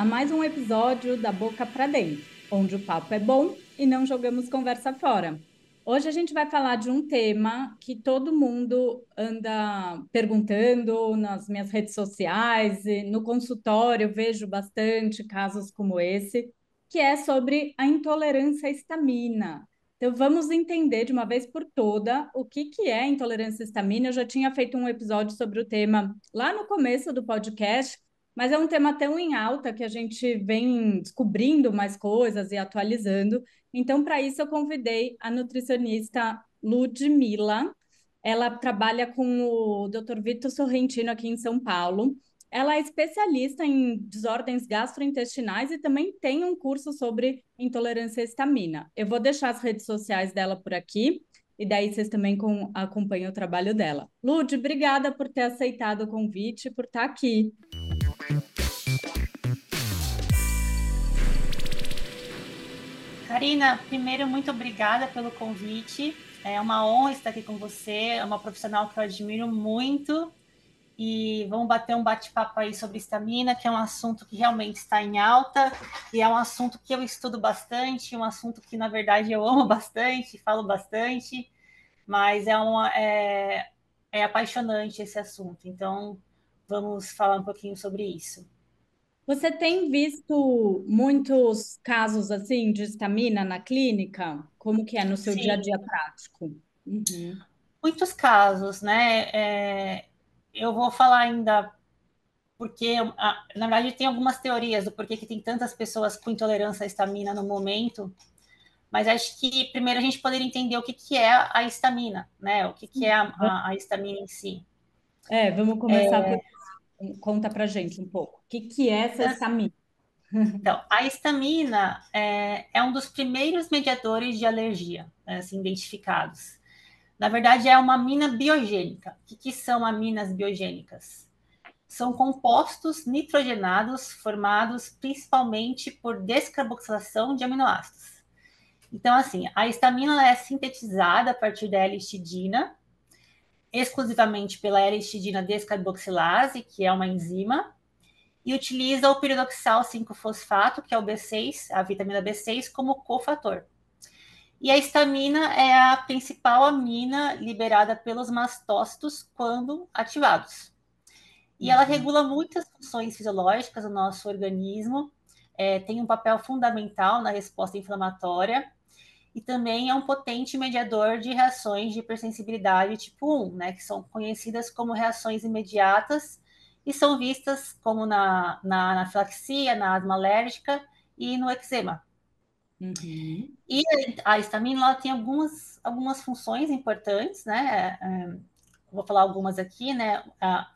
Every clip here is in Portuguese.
a mais um episódio da Boca para Dentro, onde o papo é bom e não jogamos conversa fora. Hoje a gente vai falar de um tema que todo mundo anda perguntando nas minhas redes sociais, e no consultório vejo bastante casos como esse, que é sobre a intolerância à histamina. Então vamos entender de uma vez por toda o que, que é intolerância à histamina. Eu já tinha feito um episódio sobre o tema lá no começo do podcast, mas é um tema tão em alta que a gente vem descobrindo mais coisas e atualizando. Então, para isso, eu convidei a nutricionista Ludmila. Ela trabalha com o Dr. Vitor Sorrentino aqui em São Paulo. Ela é especialista em desordens gastrointestinais e também tem um curso sobre intolerância à histamina. Eu vou deixar as redes sociais dela por aqui e daí vocês também com, acompanham o trabalho dela. Lud, obrigada por ter aceitado o convite, por estar aqui. Karina, primeiro, muito obrigada pelo convite. É uma honra estar aqui com você. É uma profissional que eu admiro muito. E vamos bater um bate-papo aí sobre estamina, que é um assunto que realmente está em alta e é um assunto que eu estudo bastante, um assunto que, na verdade, eu amo bastante, falo bastante, mas é, uma, é, é apaixonante esse assunto. Então, vamos falar um pouquinho sobre isso. Você tem visto muitos casos assim de estamina na clínica? Como que é no seu Sim. dia a dia prático? Uhum. Muitos casos, né? É, eu vou falar ainda porque, na verdade, tem algumas teorias do porquê que tem tantas pessoas com intolerância à estamina no momento, mas acho que primeiro a gente poderia entender o que, que é a estamina, né? O que, que é a, a, a estamina em si. É, vamos começar é... por Conta para gente um pouco. O que, que é essa estamina? Então, a estamina é, é, um dos primeiros mediadores de alergia né, assim, identificados. Na verdade, é uma amina biogênica. O que, que são aminas biogênicas? São compostos nitrogenados formados principalmente por descarboxilação de aminoácidos. Então, assim, a estamina é sintetizada a partir da L-histidina, exclusivamente pela L-histidina descarboxilase, que é uma enzima, e utiliza o piridoxal 5-fosfato, que é o B6, a vitamina B6, como cofator. E a histamina é a principal amina liberada pelos mastócitos quando ativados. E ela uhum. regula muitas funções fisiológicas do nosso organismo, é, tem um papel fundamental na resposta inflamatória e também é um potente mediador de reações de hipersensibilidade tipo 1, né, que são conhecidas como reações imediatas e são vistas como na, na anafilaxia, na asma alérgica e no eczema. Uhum. E a histamina ela tem algumas, algumas funções importantes, né? É, vou falar algumas aqui, né?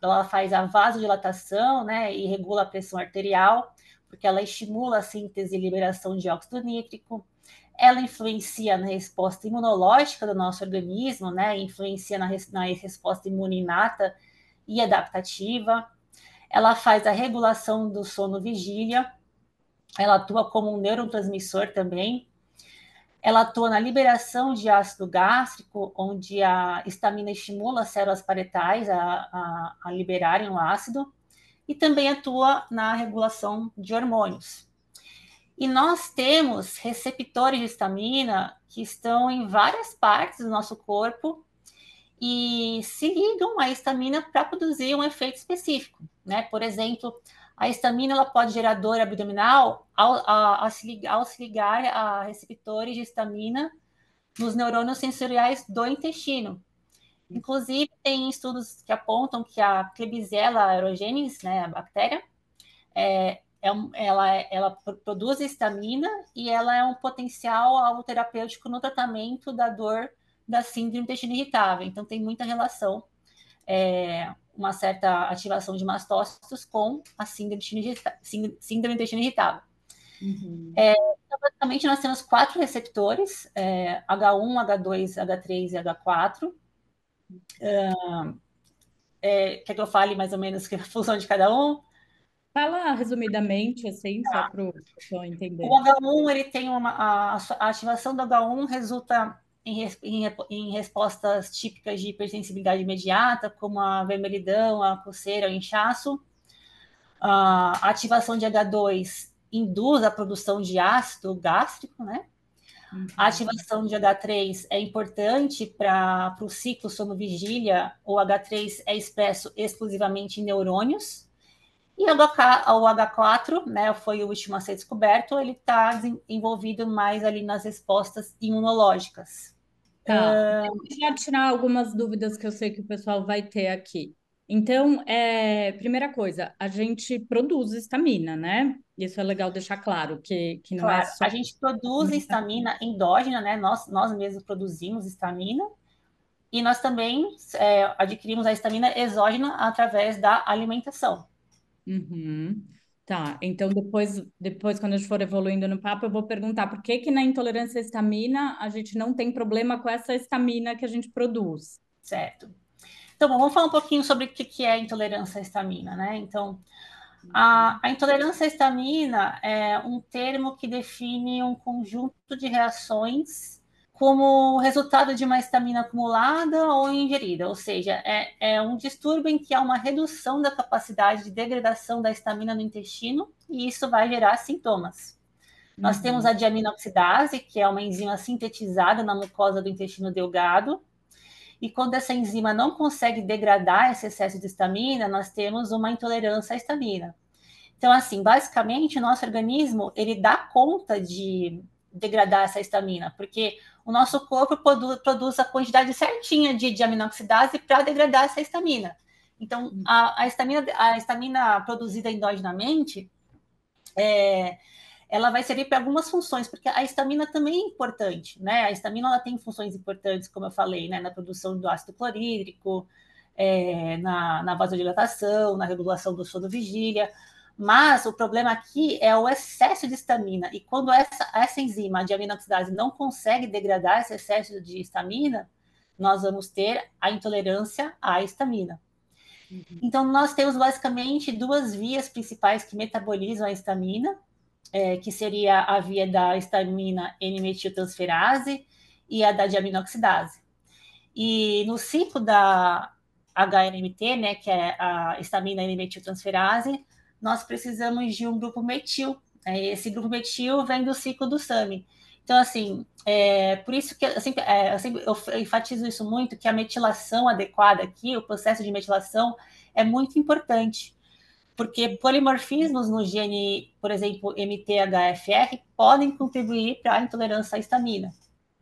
Ela faz a vasodilatação, né? E regula a pressão arterial, porque ela estimula a síntese e liberação de óxido nítrico ela influencia na resposta imunológica do nosso organismo, né? Influencia na, na resposta imune inata e adaptativa. Ela faz a regulação do sono vigília. Ela atua como um neurotransmissor também. Ela atua na liberação de ácido gástrico, onde a estamina estimula as células paretais a, a, a liberarem o ácido. E também atua na regulação de hormônios. E nós temos receptores de estamina que estão em várias partes do nosso corpo e se ligam à estamina para produzir um efeito específico, né? Por exemplo, a estamina ela pode gerar dor abdominal ao, se, ligar, ao se ligar a receptores de estamina nos neurônios sensoriais do intestino. Inclusive, tem estudos que apontam que a Klebsiella aerogenes, né, a bactéria, é, é um, ela, ela produz estamina e ela é um potencial algo terapêutico no tratamento da dor da síndrome do intestino irritável. Então, tem muita relação, é, uma certa ativação de mastócitos com a síndrome do intestino, síndrome do intestino irritável. Uhum. É, então, basicamente, nós temos quatro receptores, é, H1, H2, H3 e H4. Uh, é, quer que eu fale mais ou menos a função de cada um? Fala resumidamente, assim, só tá. para o pessoal entender. O H1, ele tem uma... A, a ativação do H1 resulta em, em, em, respostas típicas de hipersensibilidade imediata, como a vermelhidão, a coceira, o inchaço. a ativação de H2 induz a produção de ácido gástrico, né? Uhum. A ativação de H3 é importante para o ciclo sono vigília, o H3 é expresso exclusivamente em neurônios, e o, HK, o H4, né, foi o último a ser descoberto, ele está envolvido mais ali nas respostas imunológicas. Tá. Uh... Eu tirar algumas dúvidas que eu sei que o pessoal vai ter aqui. Então, é, primeira coisa, a gente produz estamina, né? Isso é legal deixar claro, que, que não é claro, é só... a gente produz estamina endógena, né? Nós, nós mesmos produzimos estamina, e nós também é, adquirimos a estamina exógena através da alimentação. Uhum. Tá, então depois, depois, quando a gente for evoluindo no papo, eu vou perguntar por que que na intolerância à estamina a gente não tem problema com essa estamina que a gente produz. Certo. Então, bom, vamos falar um pouquinho sobre o que é intolerância à estamina, né? Então, a, a, intolerância à estamina é um termo que define um conjunto de reações como resultado de uma estamina acumulada ou ingerida, ou seja, é, é, um distúrbio em que há uma redução da capacidade de degradação da estamina no intestino e isso vai gerar sintomas. Uhum. Nós temos a diaminoxidase, que é uma enzima sintetizada na mucosa do intestino delgado, e quando essa enzima não consegue degradar esse excesso de estamina, nós temos uma intolerância à estamina. Então, assim, basicamente, o nosso organismo, ele dá conta de degradar essa estamina, porque o nosso corpo produ produz a quantidade certinha de, de aminoxidase para degradar essa estamina. Então, hum. a, a, estamina, a estamina produzida endogenamente, é, ela vai servir para algumas funções, porque a estamina também é importante, né? A estamina ela tem funções importantes, como eu falei, né? Na produção do ácido clorídrico, é, na, na vasodilatação, na regulação do sono vigília, mas o problema aqui é o excesso de estamina. E quando essa, essa enzima de aminoxidase não consegue degradar esse excesso de estamina, nós vamos ter a intolerância à estamina. Uhum. Então, nós temos basicamente duas vias principais que metabolizam a estamina, é, que seria a via da estamina N-metiltransferase e a da diaminoxidase. E no ciclo da HNMT, né, que é a estamina N-metiltransferase, nós precisamos de um grupo metil. Né? Esse grupo metil vem do ciclo do SAMI. Então, assim, é, por isso que eu sempre, é, eu eu enfatizo isso muito, que a metilação adequada aqui, o processo de metilação, é muito importante. Porque polimorfismos no gene, por exemplo, MTHFR, podem contribuir para a intolerância à histamina.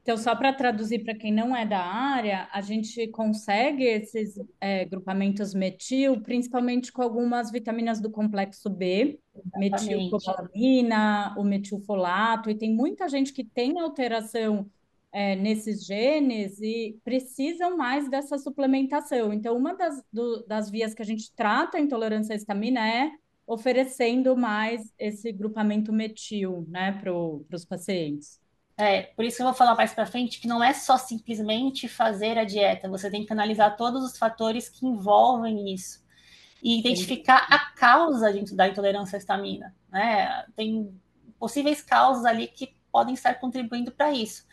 Então, só para traduzir para quem não é da área, a gente consegue esses é, grupamentos metil, principalmente com algumas vitaminas do complexo B, metilcobalamina, o metilfolato, e tem muita gente que tem alteração é, nesses genes e precisam mais dessa suplementação. Então, uma das, do, das vias que a gente trata a intolerância à histamina é oferecendo mais esse grupamento metil né, para os pacientes. É, por isso que eu vou falar mais para frente que não é só simplesmente fazer a dieta, você tem que analisar todos os fatores que envolvem isso e identificar a causa da intolerância à histamina. Né? Tem possíveis causas ali que podem estar contribuindo para isso.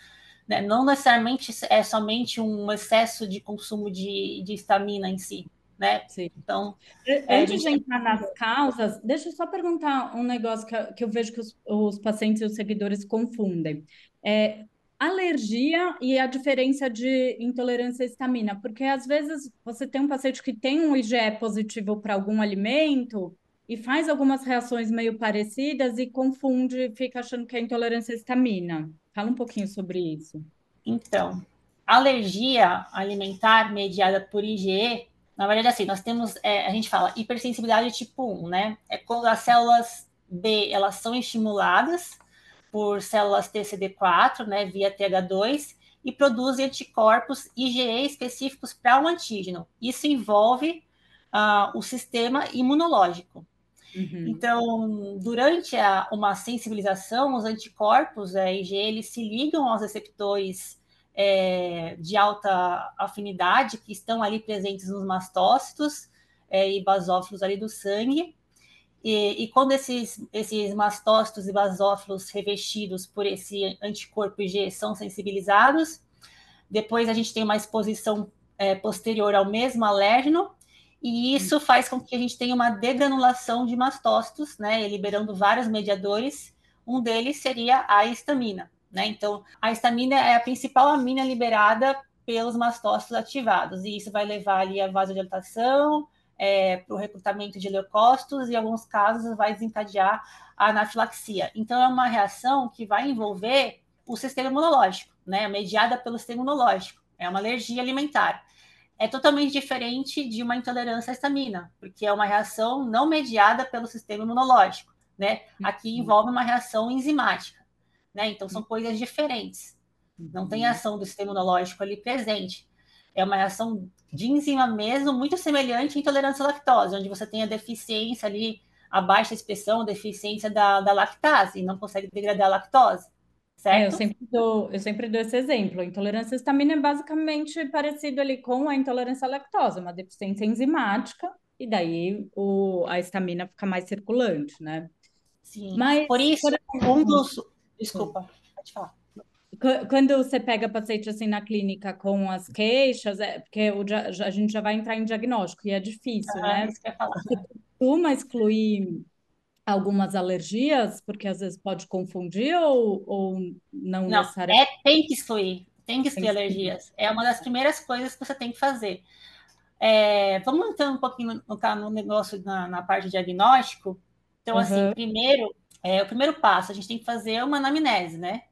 Né? Não necessariamente é somente um excesso de consumo de, de estamina em si. Né? Sim. Então, é, antes de entrar nas causas, deixa eu só perguntar um negócio que, eu, que eu vejo que os, os pacientes e os seguidores confundem é, alergia e a diferença de intolerância à estamina, porque às vezes você tem um paciente que tem um IgE positivo para algum alimento e faz algumas reações meio parecidas e confunde, fica achando que é intolerância à estamina. Fala um pouquinho sobre isso. Então, alergia alimentar mediada por IgE, na verdade, assim, nós temos, é, a gente fala hipersensibilidade tipo 1, né? É quando as células B, elas são estimuladas, por células TCD4, né, via TH2, e produzem anticorpos IgE específicos para o um antígeno. Isso envolve uh, o sistema imunológico. Uhum. Então, durante a, uma sensibilização, os anticorpos é, IgE eles se ligam aos receptores é, de alta afinidade que estão ali presentes nos mastócitos é, e basófilos ali do sangue e, e, quando esses, esses mastócitos e basófilos revestidos por esse anticorpo IG são sensibilizados, depois a gente tem uma exposição é, posterior ao mesmo alérgeno, e isso faz com que a gente tenha uma degranulação de mastócitos, né, liberando vários mediadores. Um deles seria a histamina, né? Então, a histamina é a principal amina liberada pelos mastócitos ativados, e isso vai levar ali a vasodilatação, é, para o recrutamento de leucócitos e, em alguns casos, vai desencadear a anafilaxia. Então, é uma reação que vai envolver o sistema imunológico, né? Mediada pelo sistema imunológico. É uma alergia alimentar é totalmente diferente de uma intolerância à histamina, porque é uma reação não mediada pelo sistema imunológico, né? Aqui uhum. envolve uma reação enzimática, né? Então são coisas diferentes. Não tem uhum. ação do sistema imunológico ali presente. É uma reação de enzima mesmo, muito semelhante à intolerância à lactose, onde você tem a deficiência ali, a baixa expressão, deficiência da, da lactase, e não consegue degradar a lactose. Certo? É, eu sempre dou, eu sempre dou esse exemplo. A intolerância à histamina é basicamente parecido ali com a intolerância à lactose, uma deficiência enzimática, e daí o, a histamina fica mais circulante, né? Sim. Mas, por isso, por um dos. Desculpa, pode falar. Quando você pega paciente assim na clínica com as queixas, é porque o, a gente já vai entrar em diagnóstico e é difícil, uhum, né? Isso que eu falar. Você costuma excluir algumas alergias, porque às vezes pode confundir ou, ou não, não necessariamente? É, tem que excluir, tem que excluir tem alergias. É uma das primeiras coisas que você tem que fazer. É, vamos entrar um pouquinho no, no negócio na, na, parte de diagnóstico. Então, uhum. assim, primeiro, é, o primeiro passo, a gente tem que fazer uma anamnese, né?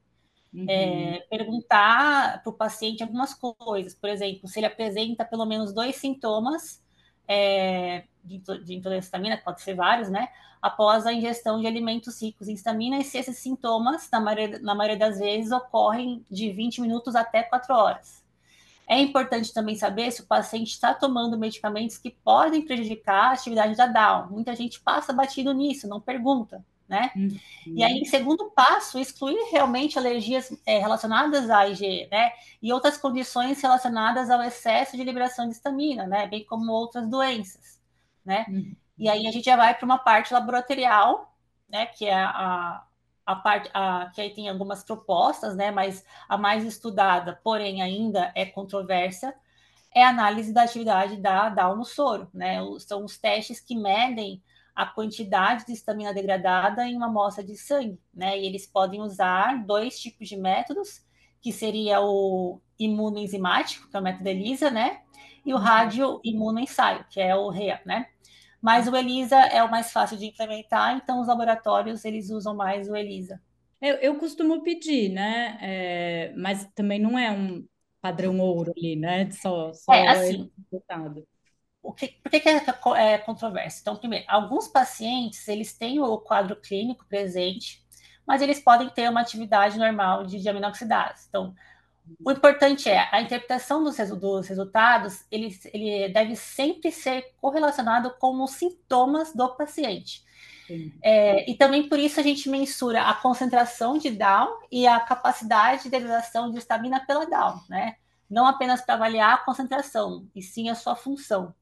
Uhum. É, perguntar para o paciente algumas coisas. Por exemplo, se ele apresenta pelo menos dois sintomas é, de, intolerância à histamina, pode ser vários, né? Após a ingestão de alimentos ricos em histamina, e se esses sintomas, na maioria, na maioria das vezes, ocorrem de 20 minutos até 4 horas. É importante também saber se o paciente está tomando medicamentos que podem prejudicar a atividade da Down. Muita gente passa batido nisso, não pergunta, né? Uhum. E aí, segundo passo, excluir realmente alergias é, relacionadas à IgE, né? E outras condições relacionadas ao excesso de liberação de histamina, né? Bem como outras doenças, né? Uhum. E aí a gente já vai para uma parte laboratorial, né? Que é a, a parte a, que aí tem algumas propostas, né? Mas a mais estudada, porém ainda é controversa, é a análise da atividade da DAO no soro, né? São os testes que medem a quantidade de estamina degradada em uma amostra de sangue, né? E eles podem usar dois tipos de métodos, que seria o imunoenzimático, que é o método ELISA, né? E o uhum. radioimunoensaio, que é o REA, né? Mas o ELISA é o mais fácil de implementar, então os laboratórios eles usam mais o ELISA. Eu, eu costumo pedir, né? É, mas também não é um padrão ouro ali, né? Só, só é assim. Resultado o que, por que, que é, é controverso? Então, primeiro, alguns pacientes, eles têm o quadro clínico presente, mas eles podem ter uma atividade normal de diaminoxidase. Então, o importante é a interpretação dos, dos resultados, ele, ele, deve sempre ser correlacionado com os sintomas do paciente. É, e também por isso a gente mensura a concentração de Down e a capacidade de degradação de estamina pela Down, né? Não apenas para avaliar a concentração, e sim a sua função.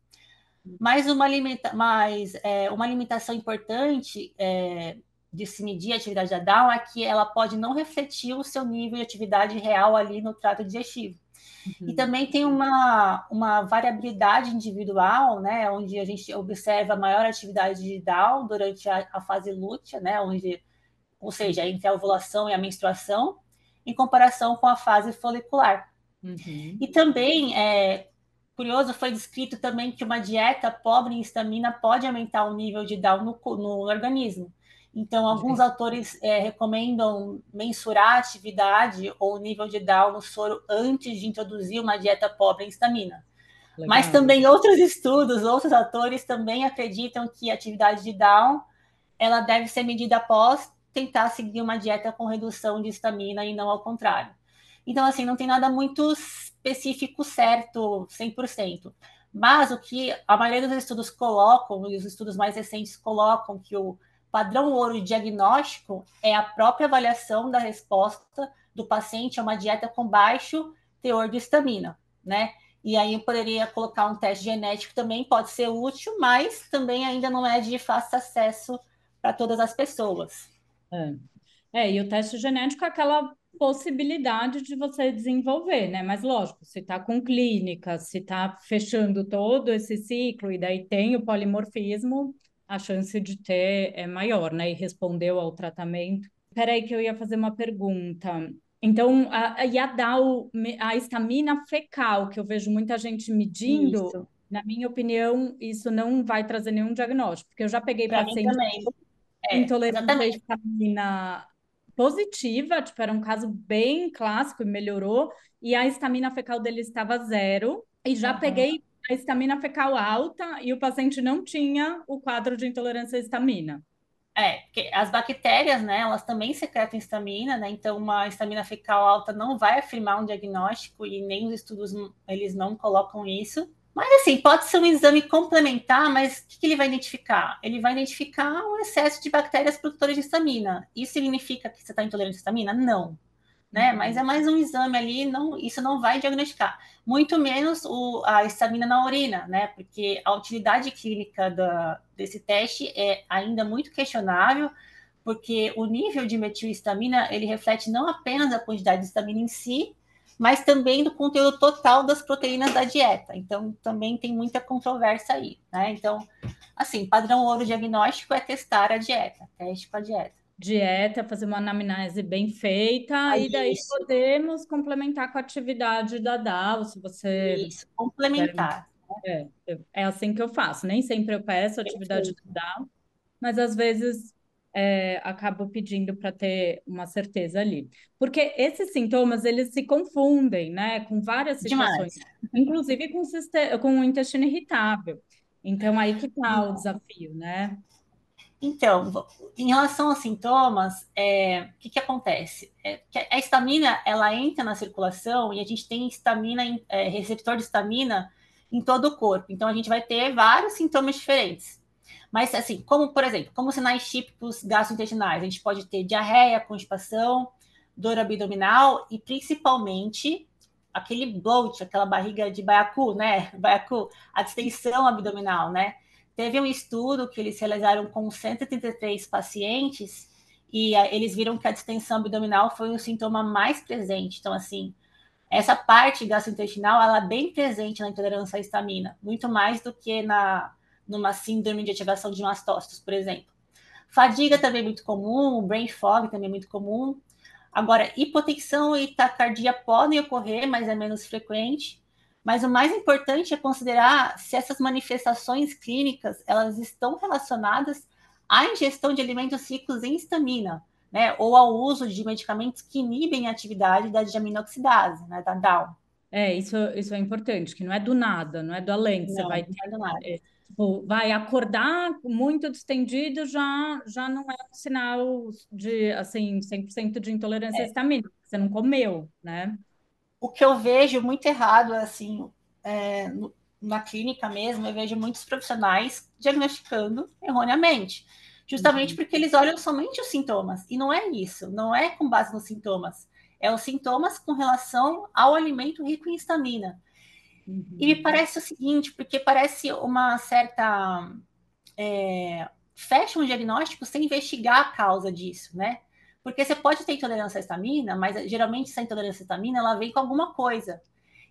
Mas uma, limita mas, é, uma limitação importante é, de se medir a atividade da Down é que ela pode não refletir o seu nível de atividade real ali no trato digestivo. Uhum. E também tem uma, uma variabilidade individual, né, onde a gente observa maior atividade de Down durante a, a fase lútea, né, onde, ou seja, entre a ovulação e a menstruação, em comparação com a fase folicular. Uhum. E também, é, curioso, foi descrito também que uma dieta pobre em estamina pode aumentar o nível de Down no, no organismo. Então, alguns autores é, recomendam mensurar a atividade ou o nível de Down no soro antes de introduzir uma dieta pobre em estamina. Legal. Mas também outros estudos, outros autores também acreditam que a atividade de Down ela deve ser medida após tentar seguir uma dieta com redução de estamina e não ao contrário. Então, assim, não tem nada muito específico certo 100%. Mas o que a maioria dos estudos colocam, e os estudos mais recentes colocam, que o padrão ouro diagnóstico é a própria avaliação da resposta do paciente a uma dieta com baixo teor de estamina, né? E aí eu poderia colocar um teste genético também, pode ser útil, mas também ainda não é de fácil acesso para todas as pessoas. É. é, e o teste genético é aquela possibilidade de você desenvolver, né? Mas lógico, se está com clínica, se está fechando todo esse ciclo e daí tem o polimorfismo, a chance de ter é maior, né? E respondeu ao tratamento. Peraí que eu ia fazer uma pergunta. Então, a, e a DAO, a estamina fecal, que eu vejo muita gente medindo, isso. na minha opinião, isso não vai trazer nenhum diagnóstico, porque eu já peguei pra pacientes é, intolerante à estamina positiva, tipo, era um caso bem clássico e melhorou, e a estamina fecal dele estava zero, e já uhum. peguei a estamina fecal alta e o paciente não tinha o quadro de intolerância à estamina. É, porque as bactérias, né, elas também secretam estamina, né, então uma estamina fecal alta não vai afirmar um diagnóstico e nem os estudos, eles não colocam isso. Mas, assim, pode ser um exame complementar, mas o que, que ele vai identificar? Ele vai identificar um excesso de bactérias produtoras de estamina. Isso significa que você está intolerante à estamina? Não. Né? Uhum. Mas é mais um exame ali, não, isso não vai diagnosticar. Muito menos o, a estamina na urina, né? Porque a utilidade clínica da, desse teste é ainda muito questionável, porque o nível de metilestamina, ele reflete não apenas a quantidade de estamina em si, mas também do conteúdo total das proteínas da dieta. Então, também tem muita controvérsia aí, né? Então, assim, padrão ouro diagnóstico é testar a dieta, teste com a dieta. Dieta, fazer uma anamnese bem feita, e daí isso. podemos complementar com a atividade da DAO, se você... Isso, complementar. É, é assim que eu faço, nem sempre eu peço atividade da DAO, mas às vezes é, acabo pedindo para ter uma certeza ali. Porque esses sintomas, eles se confundem, né, com várias situações, Demais. inclusive com, com o intestino irritável. Então, aí que está o desafio, né? Então, em relação aos sintomas, é, o que, que acontece? É, que a estamina, ela entra na circulação e a gente tem estamina, é, receptor de estamina em todo o corpo. Então, a gente vai ter vários sintomas diferentes. Mas, assim, como, por exemplo, como sinais típicos gastrointestinais, a gente pode ter diarreia, constipação, dor abdominal e, principalmente, aquele bloat, aquela barriga de baiacu, né? Baiacu, a distensão abdominal, né? Teve um estudo que eles realizaram com 133 pacientes e eles viram que a distensão abdominal foi o sintoma mais presente. Então, assim, essa parte gastrointestinal, ela é bem presente na intolerância à histamina, muito mais do que na numa síndrome de ativação de mastócitos, por exemplo. Fadiga também é muito comum, brain fog também é muito comum. Agora, hipotensão e taquicardia podem ocorrer, mas é menos frequente. Mas o mais importante é considerar se essas manifestações clínicas elas estão relacionadas à ingestão de alimentos ricos em histamina, né, ou ao uso de medicamentos que inibem a atividade da diaminoxidase, né, da DAO. É, isso, isso é importante, que não é do nada, não é do além que não, você vai ter. Não é do nada. É, Tipo, vai acordar muito distendido já já não é um sinal de assim 100% de intolerância é. histamínica, você não comeu, né? O que eu vejo muito errado assim, é, no, na clínica mesmo, eu vejo muitos profissionais diagnosticando erroneamente, justamente uhum. porque eles olham somente os sintomas, e não é isso, não é com base nos sintomas, é os sintomas com relação ao alimento rico em histamina. Uhum. E me parece o seguinte, porque parece uma certa. É, fecha um diagnóstico sem investigar a causa disso, né? Porque você pode ter intolerância à histamina, mas geralmente essa intolerância à histamina ela vem com alguma coisa.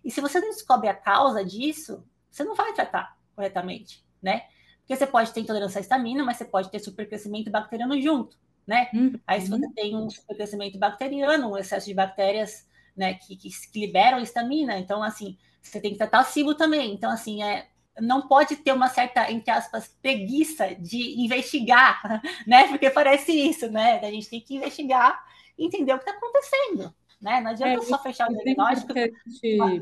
E se você não descobre a causa disso, você não vai tratar corretamente, né? Porque você pode ter intolerância à histamina, mas você pode ter supercrescimento bacteriano junto, né? Uhum. Aí se você tem um supercrescimento bacteriano, um excesso de bactérias né, que, que, que liberam histamina, então assim, você tem que tratar cibo também. Então, assim, é, não pode ter uma certa, entre aspas, preguiça de investigar, né? Porque parece isso, né? A gente tem que investigar e entender o que está acontecendo. Né? Não adianta é, só fechar o diagnóstico.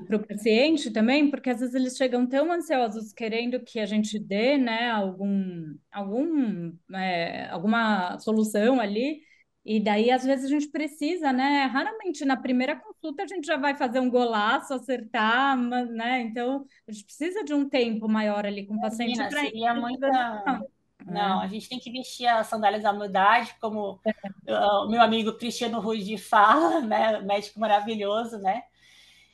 Para o paciente também, porque às vezes eles chegam tão ansiosos querendo que a gente dê né, algum, algum, é, alguma solução ali, e daí, às vezes, a gente precisa, né? Raramente na primeira consulta a gente já vai fazer um golaço, acertar, né? Então, a gente precisa de um tempo maior ali com o paciente para seria muita. Não, é. a gente tem que vestir as sandálias da humildade, como é. o meu amigo Cristiano Ruiz fala, né? Médico maravilhoso, né?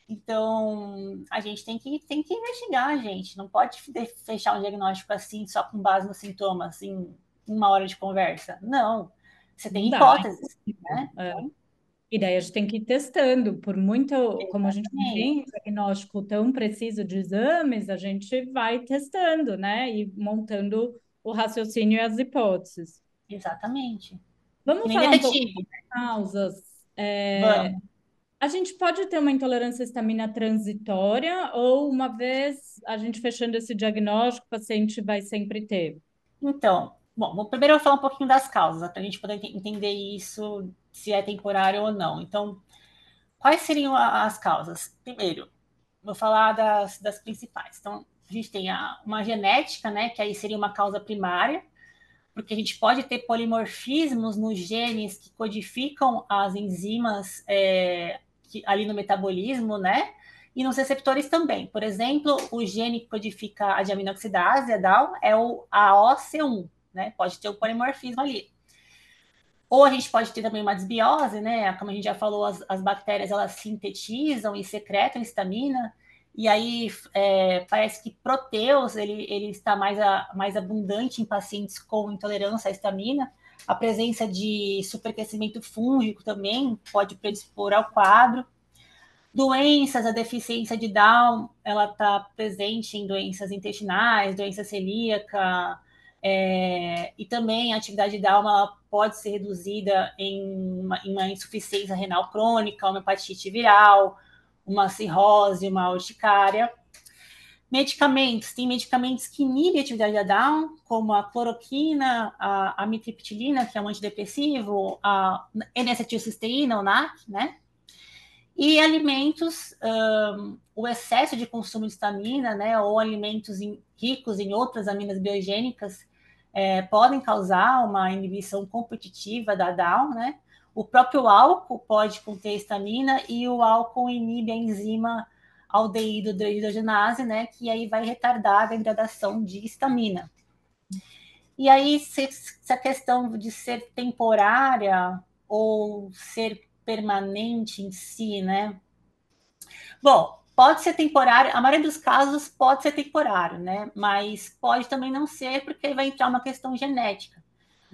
Então, a gente tem que, tem que investigar, gente. Não pode fechar um diagnóstico assim, só com base nos sintomas, em uma hora de conversa. Não. Você tem hipóteses, né? É. Então, E daí a gente tem que ir testando, por muito, como a gente não tem um diagnóstico tão preciso de exames, a gente vai testando, né? E montando o raciocínio e as hipóteses. Exatamente. Vamos falar um pouco das causas. É, Vamos. A gente pode ter uma intolerância à histamina transitória ou uma vez a gente fechando esse diagnóstico, o paciente vai sempre ter? Então, bom, primeiro eu vou falar um pouquinho das causas, para a gente poder entender isso se é temporário ou não. Então, quais seriam as causas? Primeiro, vou falar das, das principais. Então, a gente tem a, uma genética, né, que aí seria uma causa primária, porque a gente pode ter polimorfismos nos genes que codificam as enzimas é, que, ali no metabolismo, né? E nos receptores também. Por exemplo, o gene que codifica a diaminoxidase, a DAO, é o AOC1, né? Pode ter o polimorfismo ali. Ou a gente pode ter também uma desbiose, né? Como a gente já falou, as, as bactérias elas sintetizam e secretam histamina, e aí é, parece que proteus ele, ele está mais, a, mais abundante em pacientes com intolerância à histamina. A presença de supercrescimento fúngico também pode predispor ao quadro. Doenças, a deficiência de Down, ela está presente em doenças intestinais, doença celíaca, é, e também a atividade da alma pode ser reduzida em uma, em uma, insuficiência renal crônica, uma hepatite viral, uma cirrose, uma urticária. Medicamentos, tem medicamentos que inibem a atividade da Down, como a cloroquina, a amitriptilina, que é um antidepressivo, a N-acetilcisteína, o NAC, né? E alimentos, um, o excesso de consumo de estamina, né, ou alimentos em, ricos em outras aminas biogênicas, é, podem causar uma inibição competitiva da Down, né? O próprio álcool pode conter estamina e o álcool inibe a enzima aldeído hidrogenase, né? Que aí vai retardar a degradação de estamina. E aí, se, se a questão de ser temporária ou ser permanente em si, né? Bom, pode ser temporário, a maioria dos casos pode ser temporário, né? Mas pode também não ser, porque vai entrar uma questão genética.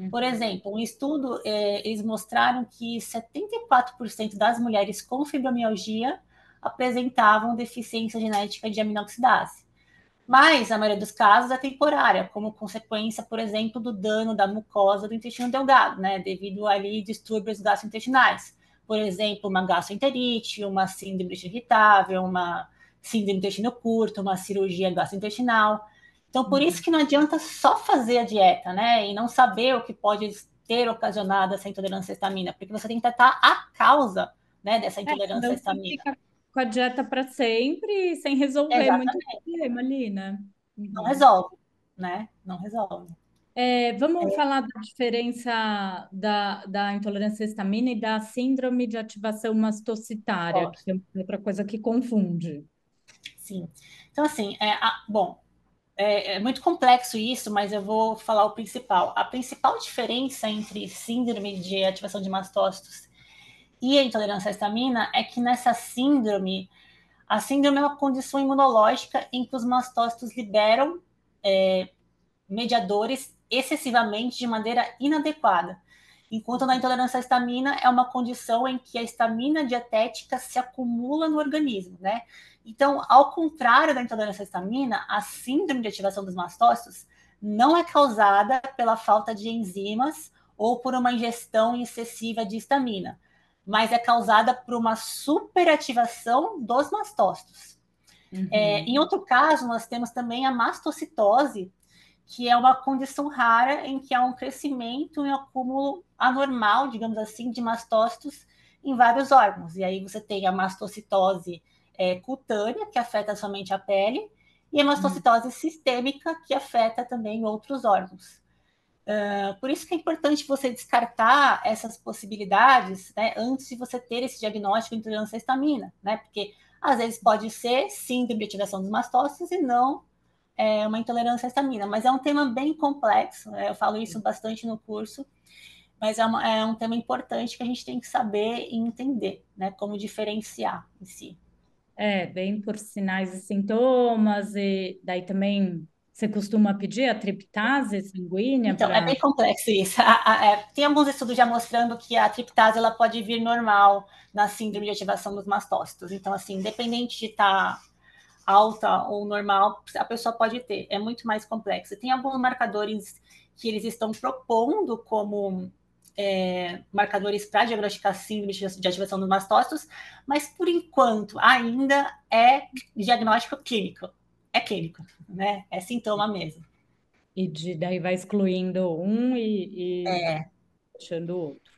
Por uhum. exemplo, um estudo, é, eles mostraram que 74% das mulheres com fibromialgia apresentavam deficiência genética de aminoxidase. Mas a maioria dos casos é temporária, como consequência, por exemplo, do dano da mucosa do intestino delgado, né, devido ali distúrbios gastrointestinais por exemplo, uma gastroenterite, uma síndrome irritável, uma síndrome do intestino curto, uma cirurgia gastrointestinal. Então, por isso que não adianta só fazer a dieta, né? E não saber o que pode ter ocasionado essa intolerância à histamina, porque você tem que tratar a causa né, dessa é, intolerância é, à histamina. Fica com a dieta para sempre, sem resolver Exatamente. muito problema ali, né? Uhum. Não resolve, né? Não resolve. É, vamos é. falar da diferença da, da intolerância à histamina e da síndrome de ativação mastocitária, Pode. que é outra coisa que confunde. Sim. Então, assim, é, a, bom, é, é, muito complexo isso, mas eu vou falar o principal. A principal diferença entre síndrome de ativação de mastócitos e a intolerância à histamina é que nessa síndrome, a síndrome é uma condição imunológica em que os mastócitos liberam é, mediadores excessivamente de maneira inadequada. Enquanto na intolerância à histamina é uma condição em que a histamina dietética se acumula no organismo, né? Então, ao contrário da intolerância à histamina, a síndrome de ativação dos mastócitos não é causada pela falta de enzimas ou por uma ingestão excessiva de histamina, mas é causada por uma superativação dos mastócitos. Uhum. É, em outro caso, nós temos também a mastocitose, que é uma condição rara em que há um crescimento e um acúmulo anormal, digamos assim, de mastócitos em vários órgãos. E aí você tem a mastocitose é, cutânea, que afeta somente a pele, e a mastocitose uhum. sistêmica, que afeta também outros órgãos. Uh, por isso que é importante você descartar essas possibilidades né, antes de você ter esse diagnóstico de intolerância à histamina, né? Porque às vezes pode ser síndrome de ativação dos mastócitos e não é, uma intolerância à histamina, mas é um tema bem complexo, né? eu falo isso bastante no curso, mas é, uma, é, um tema importante que a gente tem que saber e entender, né, como diferenciar em si. É, bem por sinais e sintomas, e daí também Você costuma pedir a triptase sanguínea? Então, pra... é bem complexo isso. É, tem alguns estudos já mostrando que a triptase ela pode vir normal na síndrome de ativação dos mastócitos. Então, assim, independente de estar tá alta ou normal, a pessoa pode ter. É muito mais complexo. Tem alguns marcadores que eles estão propondo como é, marcadores para diagnosticar síndrome de ativação dos mastócitos, mas por enquanto ainda é diagnóstico clínico. É clínico, né? É sintoma mesmo. E de, daí vai excluindo um e, e é. deixando o outro.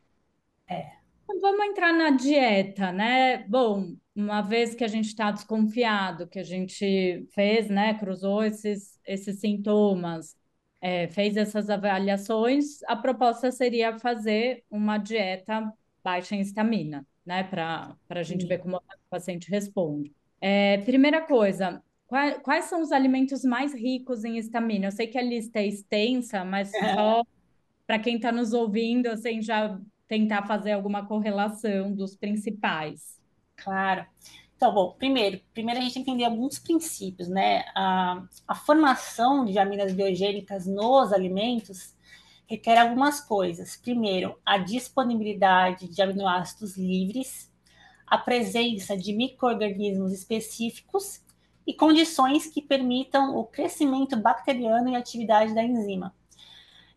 É. Então, vamos entrar na dieta, né? Bom, uma vez que a gente está desconfiado, que a gente fez, né, cruzou esses, esses sintomas, é, fez essas avaliações, a proposta seria fazer uma dieta baixa em estamina, né, para a gente Sim. ver como o paciente responde. É, primeira coisa, quais, quais são os alimentos mais ricos em estamina? Eu sei que a lista é extensa, mas é. só para quem está nos ouvindo, assim, já tentar fazer alguma correlação dos principais. Claro. Então, bom, primeiro, primeiro a gente entender alguns princípios, né? A, a formação de aminas biogênicas nos alimentos requer algumas coisas. Primeiro, a disponibilidade de aminoácidos livres, a presença de micro-organismos específicos e condições que permitam o crescimento bacteriano e atividade da enzima.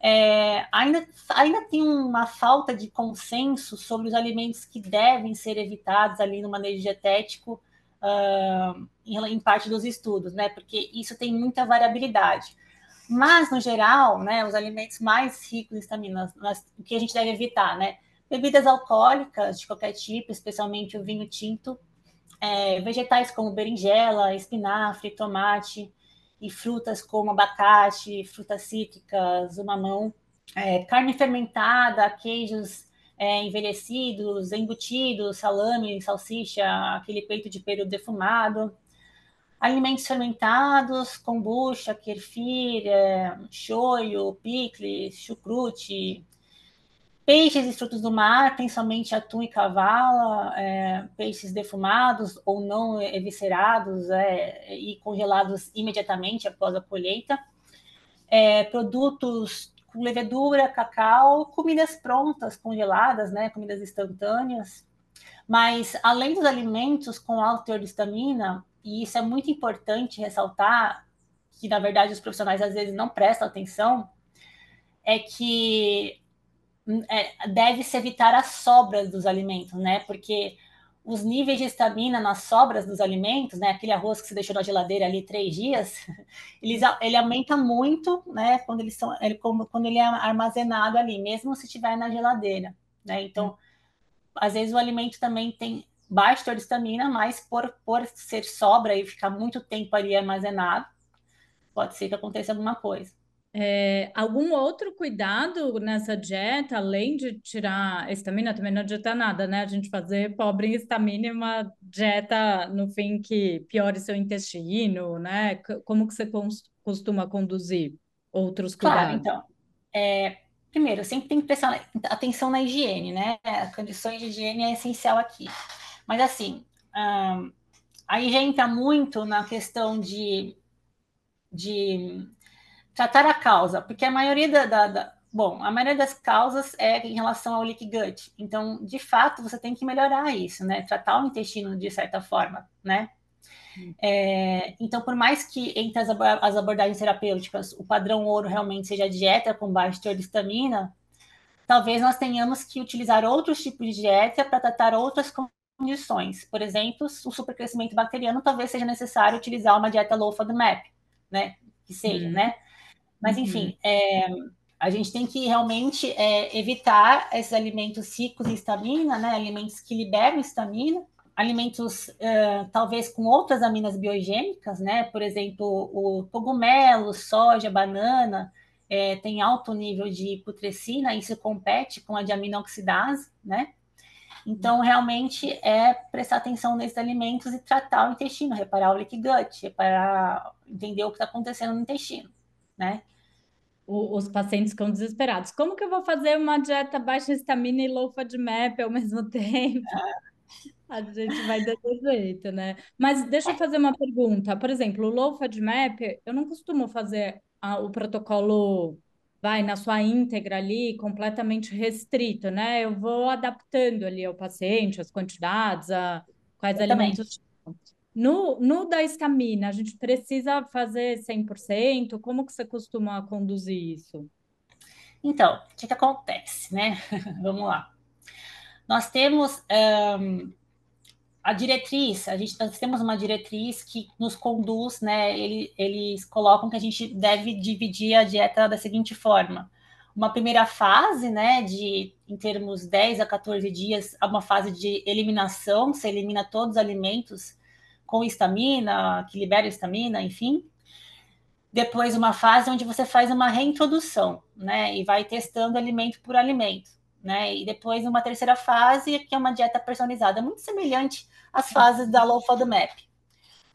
É, ainda, ainda tem uma falta de consenso sobre os alimentos que devem ser evitados ali no manejo dietético uh, em, parte dos estudos, né? Porque isso tem muita variabilidade. Mas, no geral, né, os alimentos mais ricos em estaminas, o que a gente deve evitar, né? Bebidas alcoólicas de qualquer tipo, especialmente o vinho tinto, é, vegetais como berinjela, espinafre, tomate, e frutas como abacate, frutas cítricas, o mamão, é, carne fermentada, queijos é, envelhecidos, embutidos, salame, salsicha, aquele peito de peru defumado, alimentos fermentados, kombucha, kefir, é, shoyu, picles, chucrute, Peixes e frutos do mar tem somente atum e cavala, é, peixes defumados ou não eviscerados é, e congelados imediatamente após a colheita. É, produtos com levedura, cacau, comidas prontas, congeladas, né, comidas instantâneas. Mas, além dos alimentos com alto teor de estamina, e isso é muito importante ressaltar, que na verdade os profissionais às vezes não prestam atenção, é que é, deve-se evitar as sobras dos alimentos, né? Porque os níveis de estamina nas sobras dos alimentos, né? Aquele arroz que você deixou na geladeira ali três dias, eles, ele aumenta muito, né? Quando eles são, ele, quando ele é armazenado ali, mesmo se estiver na geladeira, né? Então, às vezes o alimento também tem baixo teor de estamina, mas por, por ser sobra e ficar muito tempo ali armazenado, pode ser que aconteça alguma coisa. É, algum outro cuidado nessa dieta, além de tirar a estamina, também não adianta nada, né? A gente fazer pobre em estamina e uma dieta, no fim, que piore seu intestino, né? Como que você costuma conduzir outros cuidados? Claro, então. É, primeiro, sempre tem que prestar atenção na higiene, né? Condições de higiene é essencial aqui. Mas, assim, hum, aí já entra muito na questão de, de tratar a causa, porque a maioria da, da, da, bom, a maioria das causas é em relação ao leak gut. Então, de fato, você tem que melhorar isso, né? Tratar o intestino de certa forma, né? É, então, por mais que entre as, as, abordagens terapêuticas o padrão ouro realmente seja dieta com baixo teor de estamina, talvez nós tenhamos que utilizar outros tipos de dieta para tratar outras condições. Por exemplo, o supercrescimento bacteriano talvez seja necessário utilizar uma dieta low FODMAP, né? Que seja, hum. né? Mas, uhum. enfim, é, a gente tem que realmente é, evitar esses alimentos ricos em estamina, né? Alimentos que liberam estamina, alimentos uh, talvez com outras aminas biogênicas, né? Por exemplo, o cogumelo, soja, banana, é, tem alto nível de putrescina, isso compete com a diaminoxidase, né? Então, realmente é prestar atenção nesses alimentos e tratar o intestino, reparar o leak gut, reparar, entender o que está acontecendo no intestino, né? o, os pacientes ficam desesperados. Como que eu vou fazer uma dieta baixa estamina e low FODMAP ao mesmo tempo? A gente vai desse jeito, né? Mas deixa eu fazer uma pergunta. Por exemplo, o Low FODMAP, eu não costumo fazer a, o protocolo vai na sua íntegra ali, completamente restrito, né? Eu vou adaptando ali ao paciente, as quantidades, a, quais Eu alimentos. No, no da estamina, a gente precisa fazer 100%? Como que você costuma conduzir isso? Então, o que, que acontece, né? Vamos lá. Nós temos um, a diretriz, a gente nós temos uma diretriz que nos conduz, né? Ele, eles colocam que a gente deve dividir a dieta da seguinte forma: uma primeira fase, né, de em termos 10 a 14 dias, uma fase de eliminação, você elimina todos os alimentos com estamina, que libera estamina, enfim. Depois uma fase onde você faz uma reintrodução, né, e vai testando alimento por alimento né? E depois uma terceira fase, que é uma dieta personalizada, muito semelhante às fases da Low FODMAP.